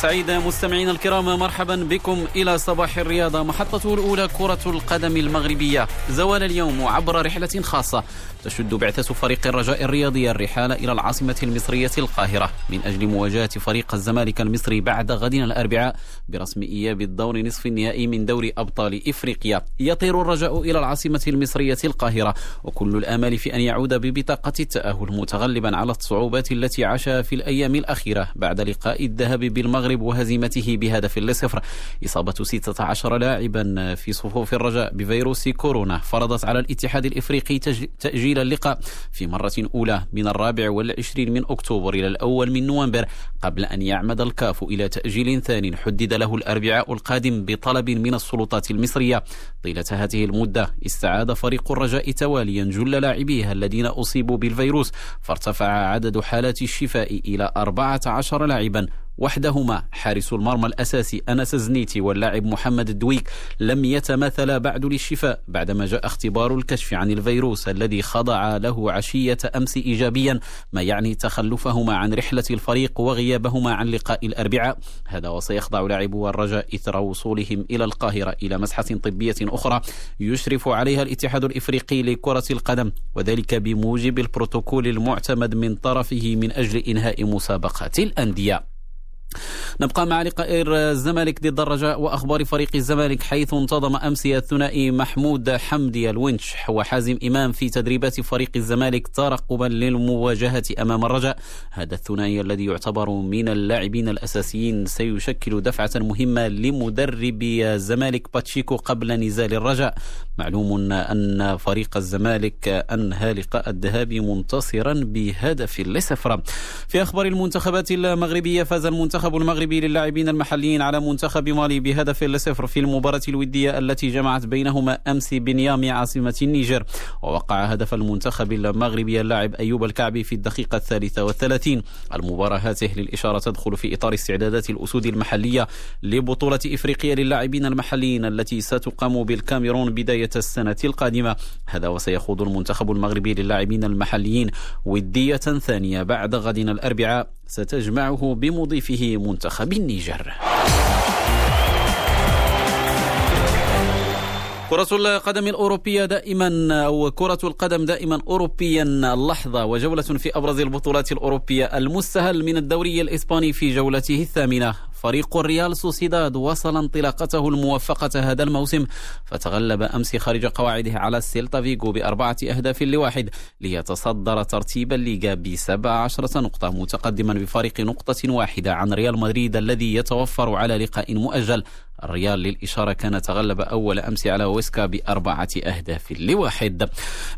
سعيد. مستمعينا الكرام مرحبا بكم إلى صباح الرياضة محطة الأولى كرة القدم المغربية. زوال اليوم عبر رحلة خاصة تشد بعثة فريق الرجاء الرياضي الرحال إلى العاصمة المصرية القاهرة. من أجل مواجهة فريق الزمالك المصري بعد غد الأربعاء برسم إياب الدور نصف النهائي من دوري أبطال إفريقيا. يطير الرجاء إلى العاصمة المصرية القاهرة وكل الآمال في أن يعود ببطاقة التأهل متغلبا على الصعوبات التي عاشها في الأيام الأخيرة بعد لقاء الذهاب بالمغرب وهزيمته بهدف لصفر. إصابة 16 لاعبا في صفوف الرجاء بفيروس كورونا. فرضت على الاتحاد الإفريقي تأجيل اللقاء في مرة أولى من الرابع والعشرين من أكتوبر إلى الأول من نوفمبر قبل أن يعمد الكاف إلى تأجيل ثاني. حدد له الأربعاء القادم بطلب من السلطات المصرية طيلة هذه المدة. استعاد فريق الرجاء تواليا جل لاعبيها الذين أصيبوا بالفيروس. فارتفع عدد حالات الشفاء إلى 14 لاعبا وحدهما. حارس المرمى الأساسي أنس زنيتي واللاعب محمد الدويك لم يتماثلا بعد للشفاء بعدما جاء اختبار الكشف عن الفيروس الذي خضع له عشية أمس إيجابيا ما يعني تخلفهما عن رحلة الفريق وغيابهما عن لقاء الأربعاء. هذا وسيخضع لاعبو الرجاء إثر وصولهم إلى القاهرة إلى مسحة طبية أخرى يشرف عليها الاتحاد الإفريقي لكرة القدم وذلك بموجب البروتوكول المعتمد من طرفه من أجل إنهاء مسابقات الأندية. نبقى مع لقاء الزمالك ضد الرجاء وأخبار فريق الزمالك حيث انتظم أمس الثنائي محمود حمدي الونش وحازم إمام في تدريبات فريق الزمالك ترقبا للمواجهة أمام الرجاء. هذا الثنائي الذي يعتبر من اللاعبين الأساسيين سيشكل دفعة مهمة لمدرب الزمالك باتشيكو قبل نزال الرجاء. معلوم أن فريق الزمالك أنهى لقاء الذهاب منتصرا بهدف لصفر في أخبار المنتخبات المغربية فاز المنتخب المنتخب المغربي للاعبين المحليين على منتخب مالي بهدف لصفر في المباراة الودية التي جمعت بينهما أمس بنيامي عاصمة النيجر. ووقع هدف المنتخب المغربي اللاعب أيوب الكعبي في الدقيقة الثالثة والثلاثين. المباراة هاته للإشارة تدخل في إطار استعدادات الأسود المحلية لبطولة إفريقيا للاعبين المحليين التي ستقام بالكاميرون بداية السنة القادمة. هذا وسيخوض المنتخب المغربي للاعبين المحليين ودية ثانية بعد غد الأربعاء ستجمعه بمضيفه منتخب النيجر. كرة القدم الأوروبية دائما أو كرة القدم دائما أوروبيا اللحظة وجولة في أبرز البطولات الأوروبية المستهل من الدوري الإسباني في جولته الثامنة. فريق الريال سوسيداد وصل انطلاقته الموفقة هذا الموسم فتغلب أمس خارج قواعده على السيلتا فيغو بأربعة أهداف لواحد ليتصدر ترتيب الليغا بسبع عشرة نقطة متقدما بفارق نقطة واحدة عن ريال مدريد الذي يتوفر على لقاء مؤجل. الريال للإشارة كان تغلب أول أمس على ويسكا بأربعة أهداف لواحد.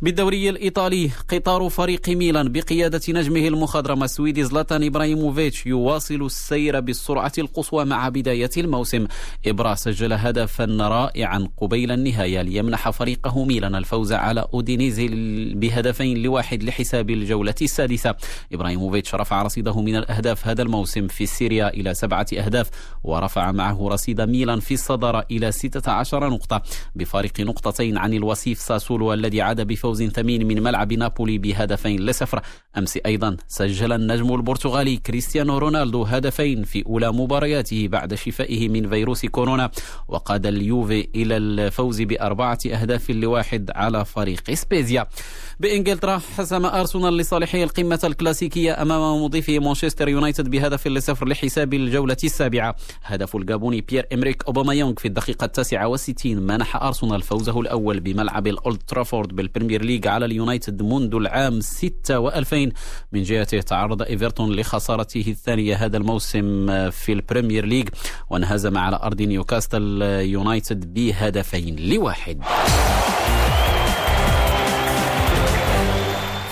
بالدوري الإيطالي قطار فريق ميلان بقيادة نجمه المخضرم السويدي زلاتان إبراهيموفيتش يواصل السير بالسرعة القصوى مع بداية الموسم. إبرا سجل هدفا رائعا قبيل النهاية ليمنح فريقه ميلان الفوز على أودينيزي بهدفين لواحد لحساب الجولة السادسة. إبراهيموفيتش رفع رصيده من الأهداف هذا الموسم في سيريا إلى سبعة أهداف ورفع معه رصيد ميلان في الصدارة إلى 16 نقطة بفارق نقطتين عن الوصيف ساسولو الذي عاد بفوز ثمين من ملعب نابولي بهدفين لصفر. أمس أيضا سجل النجم البرتغالي كريستيانو رونالدو هدفين في أولى مبارياته بعد شفائه من فيروس كورونا وقاد اليوفي إلى الفوز بأربعة أهداف لواحد على فريق سبيزيا. بإنجلترا حسم أرسنال لصالحه القمة الكلاسيكية أمام مضيفه مانشستر يونايتد بهدف لصفر لحساب الجولة السابعة. هدف الجابوني بيير إمريك أوباميونغ في الدقيقة التاسعة والستين منح أرسنال فوزه الأول بملعب الأولد ترافورد بالبريمير ليج على اليونايتد منذ العام 6 و2000 من جهته تعرض إيفرتون لخسارته الثانية هذا الموسم في البريمير ليج وانهزم على أرض نيوكاسل يونايتد بهدفين لواحد.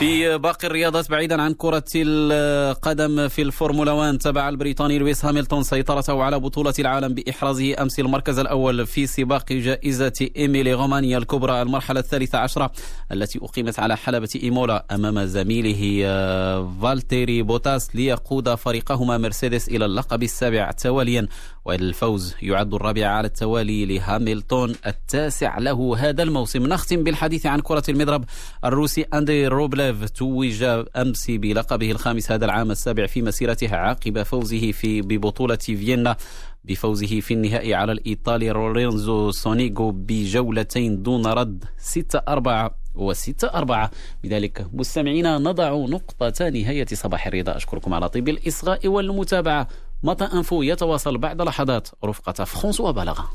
في باقي الرياضات بعيدا عن كرة القدم في الفورمولا 1 تابع البريطاني لويس هاميلتون سيطرته على بطولة العالم بإحرازه أمس المركز الأول في سباق جائزة إيميليا رومانيا الكبرى المرحلة الثالثة عشرة التي أقيمت على حلبة إيمولا أمام زميله آه، فالتيري بوتاس ليقود فريقهما مرسيدس إلى اللقب السابع تواليا والفوز يعد الرابع على التوالي لهاملتون التاسع. له هذا الموسم نختم بالحديث عن كرة المضرب الروسي أندري روبليف. زفيريف توج أمس بلقبه الخامس هذا العام السابع في مسيرته عقب فوزه في ببطولة فيينا بفوزه في النهائي على الإيطالي لورينزو سونيغو بجولتين دون رد 6 4 و6 4 بذلك مستمعينا نضع نقطة نهاية صباح الرياضة. أشكركم على طيب الإصغاء والمتابعة. ميدي أنفو يتواصل بعد لحظات. رفقة فرانسوا بلغة